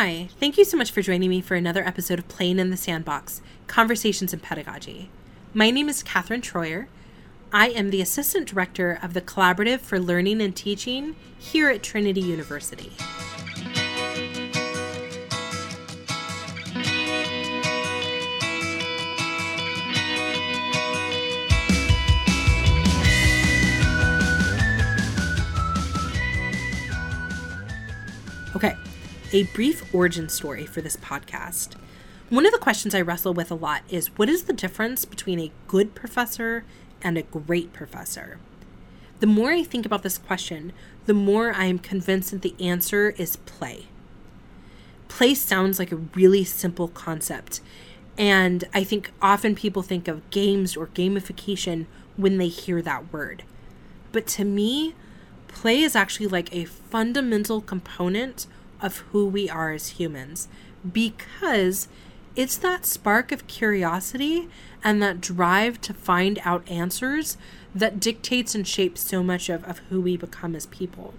Hi, thank you so much for joining me for another episode of Playing in the Sandbox Conversations in Pedagogy. My name is Katherine Troyer. I am the Assistant Director of the Collaborative for Learning and Teaching here at Trinity University. Okay, a brief origin story for this podcast. One of the questions I wrestle with a lot is what is the difference between a good professor and a great professor? The more I think about this question, the more I am convinced that the answer is play. Play sounds like a really simple concept, and I think often people think of games or gamification when they hear that word. But to me, play is actually like a fundamental component of who we are as humans because it's that spark of curiosity and that drive to find out answers that dictates and shapes so much of, of who we become as people.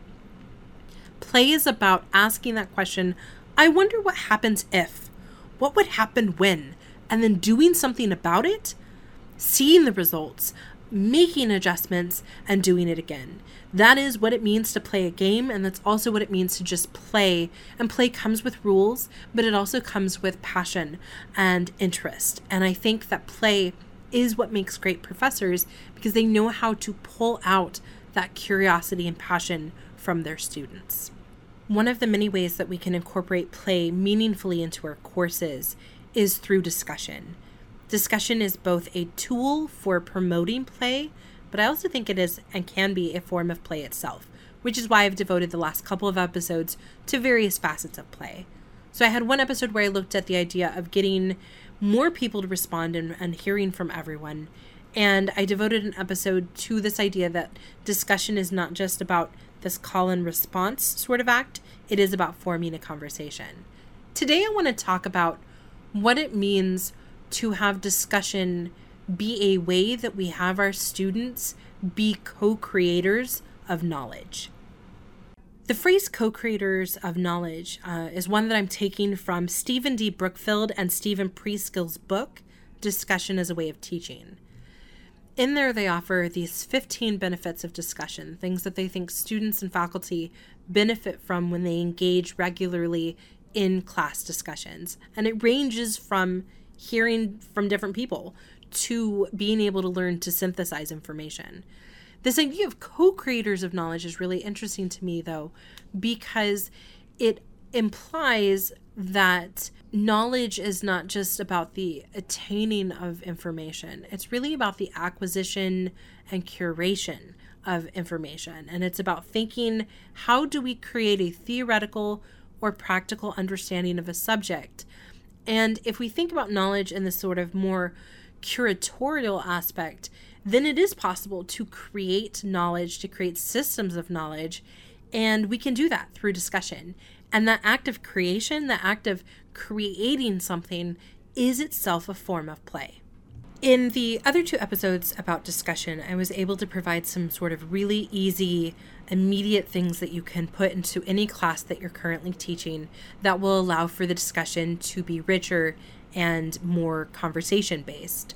Play is about asking that question I wonder what happens if, what would happen when, and then doing something about it, seeing the results, making adjustments, and doing it again. That is what it means to play a game, and that's also what it means to just play. And play comes with rules, but it also comes with passion and interest. And I think that play is what makes great professors because they know how to pull out that curiosity and passion from their students. One of the many ways that we can incorporate play meaningfully into our courses is through discussion. Discussion is both a tool for promoting play, but I also think it is and can be a form of play itself, which is why I've devoted the last couple of episodes to various facets of play. So I had one episode where I looked at the idea of getting more people to respond and, and hearing from everyone. And I devoted an episode to this idea that discussion is not just about this call and response sort of act, it is about forming a conversation. Today, I want to talk about what it means to have discussion be a way that we have our students be co creators of knowledge. The phrase co creators of knowledge uh, is one that I'm taking from Stephen D. Brookfield and Stephen Preskill's book, Discussion as a Way of Teaching. In there, they offer these 15 benefits of discussion, things that they think students and faculty benefit from when they engage regularly in class discussions. And it ranges from hearing from different people to being able to learn to synthesize information. This idea of co creators of knowledge is really interesting to me, though, because it implies that knowledge is not just about the attaining of information, it's really about the acquisition and curation of information. And it's about thinking how do we create a theoretical or practical understanding of a subject? And if we think about knowledge in this sort of more curatorial aspect, then it is possible to create knowledge, to create systems of knowledge, and we can do that through discussion. And that act of creation, the act of creating something, is itself a form of play. In the other two episodes about discussion, I was able to provide some sort of really easy, immediate things that you can put into any class that you're currently teaching that will allow for the discussion to be richer and more conversation based.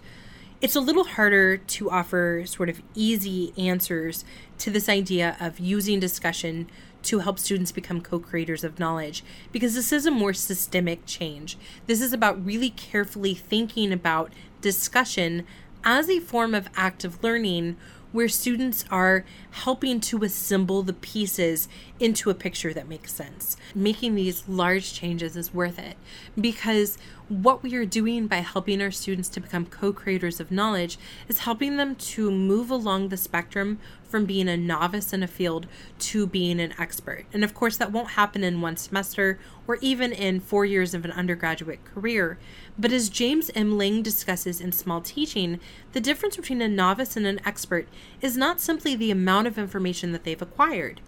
It's a little harder to offer sort of easy answers to this idea of using discussion to help students become co creators of knowledge because this is a more systemic change. This is about really carefully thinking about discussion as a form of active learning where students are helping to assemble the pieces into a picture that makes sense. Making these large changes is worth it because what we are doing by helping our students to become co creators of knowledge is helping them to move along the spectrum from being a novice in a field to being an expert. And of course, that won't happen in one semester or even in four years of an undergraduate career. But as James M. Lang discusses in Small Teaching, the difference between a novice and an expert is not simply the amount of information that they've acquired.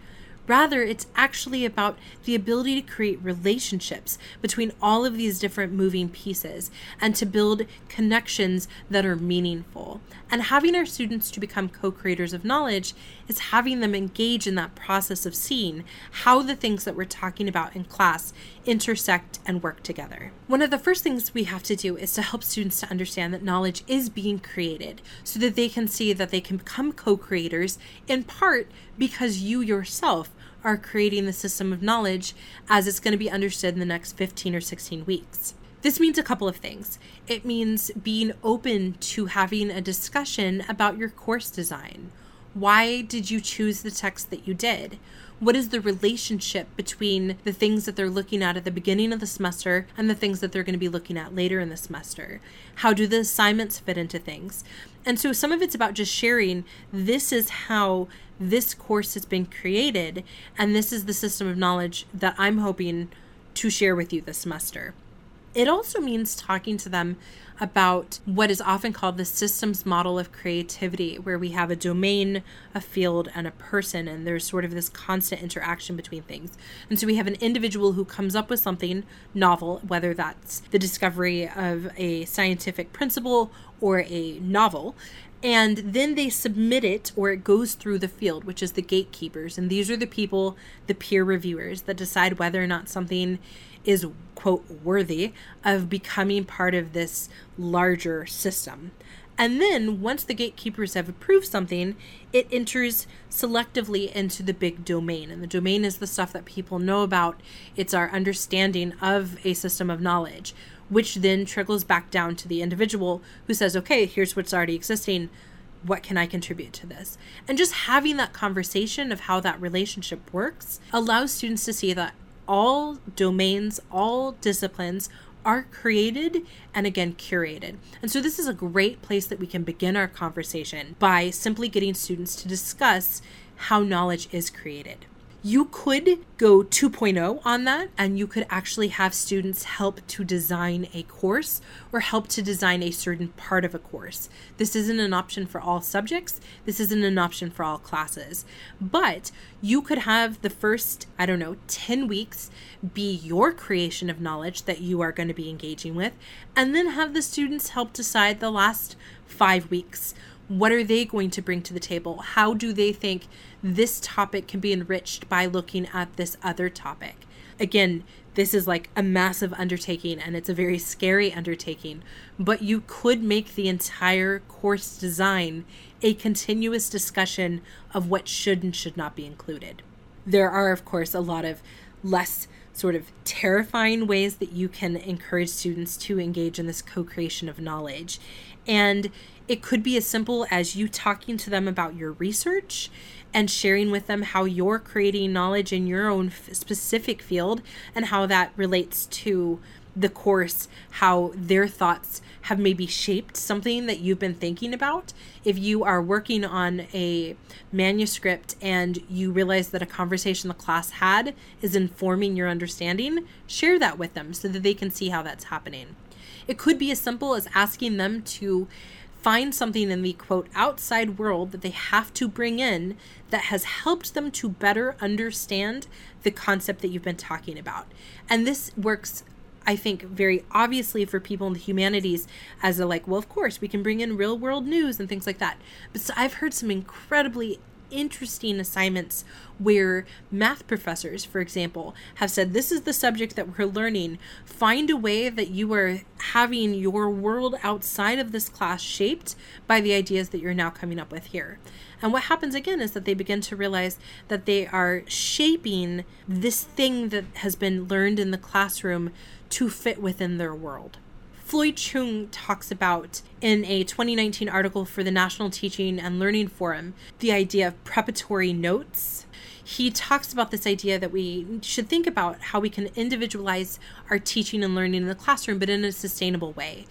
Rather, it's actually about the ability to create relationships between all of these different moving pieces and to build connections that are meaningful. And having our students to become co creators of knowledge is having them engage in that process of seeing how the things that we're talking about in class intersect and work together. One of the first things we have to do is to help students to understand that knowledge is being created so that they can see that they can become co creators in part because you yourself are creating the system of knowledge as it's going to be understood in the next 15 or 16 weeks. This means a couple of things. It means being open to having a discussion about your course design. Why did you choose the text that you did? What is the relationship between the things that they're looking at at the beginning of the semester and the things that they're going to be looking at later in the semester? How do the assignments fit into things? And so some of it's about just sharing this is how this course has been created, and this is the system of knowledge that I'm hoping to share with you this semester. It also means talking to them about what is often called the systems model of creativity, where we have a domain, a field, and a person, and there's sort of this constant interaction between things. And so we have an individual who comes up with something novel, whether that's the discovery of a scientific principle or a novel, and then they submit it or it goes through the field which is the gatekeepers and these are the people the peer reviewers that decide whether or not something is quote worthy of becoming part of this larger system. And then once the gatekeepers have approved something, it enters selectively into the big domain. And the domain is the stuff that people know about. It's our understanding of a system of knowledge, which then trickles back down to the individual who says, okay, here's what's already existing. What can I contribute to this? And just having that conversation of how that relationship works allows students to see that all domains, all disciplines are created and again curated. And so this is a great place that we can begin our conversation by simply getting students to discuss how knowledge is created you could go 2.0 on that and you could actually have students help to design a course or help to design a certain part of a course. This isn't an option for all subjects, this isn't an option for all classes. But you could have the first, I don't know, 10 weeks be your creation of knowledge that you are going to be engaging with, and then have the students help decide the last five weeks what are they going to bring to the table? How do they think this topic can be enriched by looking at this other topic? Again, this is like a massive undertaking and it's a very scary undertaking, but you could make the entire course design a continuous discussion of what should and should not be included. There are, of course, a lot of less sort of terrifying ways that you can encourage students to engage in this co creation of knowledge. And it could be as simple as you talking to them about your research and sharing with them how you're creating knowledge in your own f- specific field and how that relates to the course, how their thoughts have maybe shaped something that you've been thinking about. If you are working on a manuscript and you realize that a conversation the class had is informing your understanding, share that with them so that they can see how that's happening. It could be as simple as asking them to find something in the quote outside world that they have to bring in that has helped them to better understand the concept that you've been talking about. And this works I think very obviously for people in the humanities as a like, well, of course, we can bring in real world news and things like that. But so I've heard some incredibly interesting assignments where math professors, for example, have said, This is the subject that we're learning. Find a way that you are having your world outside of this class shaped by the ideas that you're now coming up with here. And what happens again is that they begin to realize that they are shaping this thing that has been learned in the classroom to fit within their world. Floyd Cheung talks about in a 2019 article for the National Teaching and Learning Forum the idea of preparatory notes. He talks about this idea that we should think about how we can individualize our teaching and learning in the classroom, but in a sustainable way.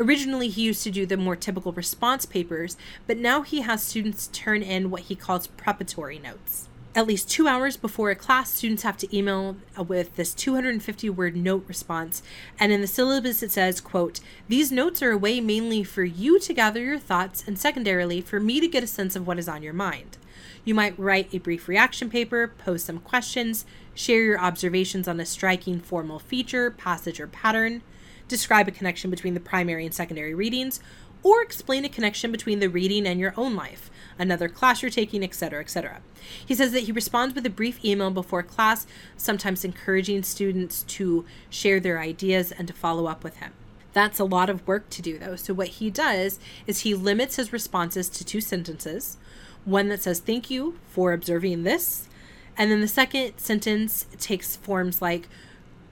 Originally, he used to do the more typical response papers, but now he has students turn in what he calls preparatory notes at least two hours before a class, students have to email with this 250 word note response. And in the syllabus, it says, quote, These notes are a way mainly for you to gather your thoughts and secondarily for me to get a sense of what is on your mind. You might write a brief reaction paper, pose some questions, share your observations on a striking formal feature, passage, or pattern, describe a connection between the primary and secondary readings, or explain a connection between the reading and your own life, another class you're taking, etc., etc. He says that he responds with a brief email before class, sometimes encouraging students to share their ideas and to follow up with him. That's a lot of work to do, though. So, what he does is he limits his responses to two sentences one that says, Thank you for observing this. And then the second sentence takes forms like,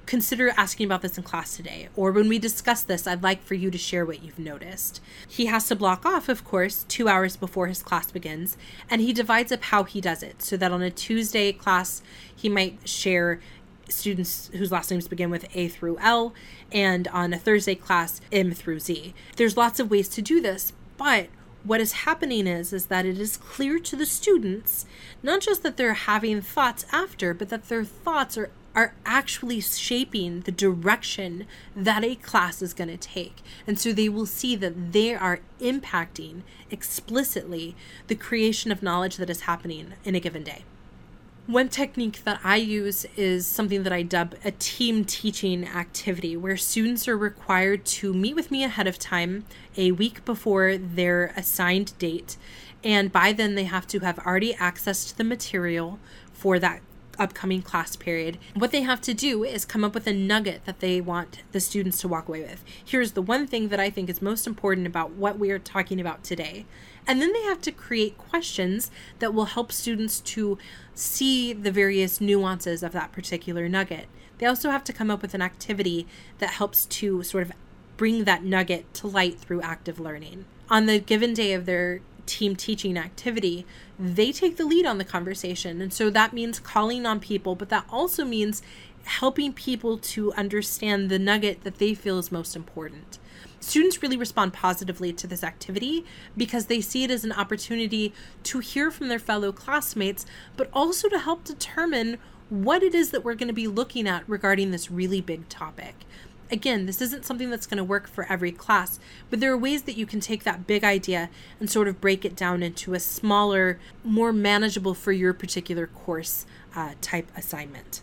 Consider asking about this in class today, or when we discuss this, I'd like for you to share what you've noticed. He has to block off, of course, two hours before his class begins, and he divides up how he does it so that on a Tuesday class, he might share students whose last names begin with A through L, and on a Thursday class, M through Z. There's lots of ways to do this, but what is happening is is that it is clear to the students not just that they're having thoughts after but that their thoughts are are actually shaping the direction that a class is going to take. And so they will see that they are impacting explicitly the creation of knowledge that is happening in a given day. One technique that I use is something that I dub a team teaching activity, where students are required to meet with me ahead of time, a week before their assigned date. And by then, they have to have already accessed the material for that upcoming class period. What they have to do is come up with a nugget that they want the students to walk away with. Here's the one thing that I think is most important about what we are talking about today. And then they have to create questions that will help students to see the various nuances of that particular nugget. They also have to come up with an activity that helps to sort of bring that nugget to light through active learning. On the given day of their team teaching activity, they take the lead on the conversation. And so that means calling on people, but that also means helping people to understand the nugget that they feel is most important. Students really respond positively to this activity because they see it as an opportunity to hear from their fellow classmates, but also to help determine what it is that we're going to be looking at regarding this really big topic again, this isn't something that's going to work for every class, but there are ways that you can take that big idea and sort of break it down into a smaller, more manageable for your particular course uh, type assignment.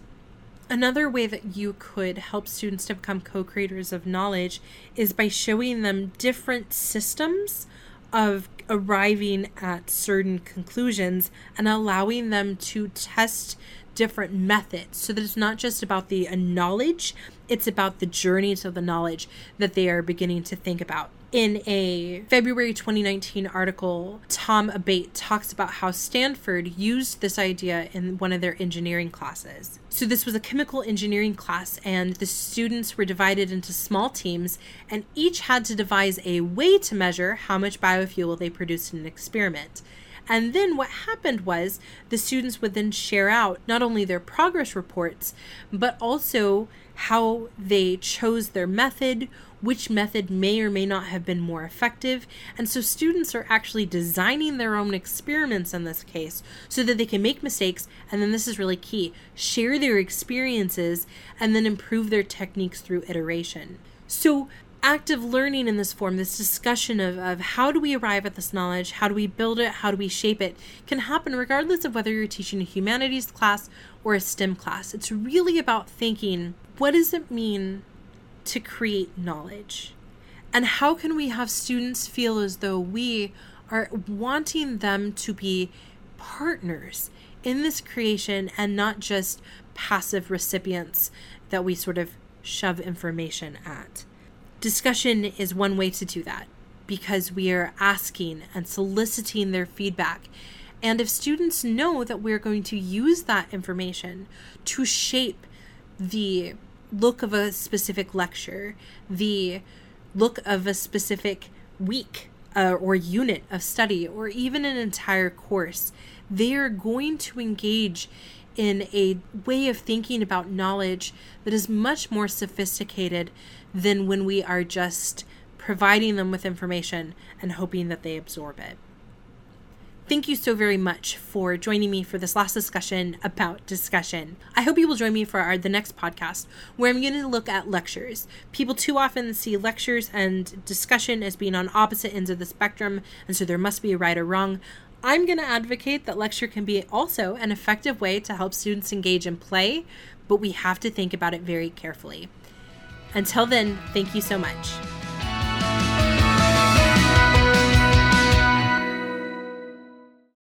Another way that you could help students to become co creators of knowledge is by showing them different systems of arriving at certain conclusions and allowing them to test different methods so that it's not just about the uh, knowledge it's about the journey to the knowledge that they are beginning to think about in a February 2019 article, Tom Abate talks about how Stanford used this idea in one of their engineering classes. So, this was a chemical engineering class, and the students were divided into small teams, and each had to devise a way to measure how much biofuel they produced in an experiment. And then what happened was the students would then share out not only their progress reports, but also how they chose their method, which method may or may not have been more effective. And so students are actually designing their own experiments in this case so that they can make mistakes. And then this is really key share their experiences and then improve their techniques through iteration. So active learning in this form, this discussion of, of how do we arrive at this knowledge, how do we build it, how do we shape it, can happen regardless of whether you're teaching a humanities class or a STEM class. It's really about thinking what does it mean to create knowledge? And how can we have students feel as though we are wanting them to be partners in this creation and not just passive recipients that we sort of shove information at? Discussion is one way to do that because we are asking and soliciting their feedback. And if students know that we're going to use that information to shape the look of a specific lecture, the look of a specific week uh, or unit of study, or even an entire course, they are going to engage in a way of thinking about knowledge that is much more sophisticated than when we are just providing them with information and hoping that they absorb it. Thank you so very much for joining me for this last discussion about discussion. I hope you will join me for our the next podcast where I'm going to look at lectures. People too often see lectures and discussion as being on opposite ends of the spectrum, and so there must be a right or wrong. I'm going to advocate that lecture can be also an effective way to help students engage in play, but we have to think about it very carefully. Until then, thank you so much.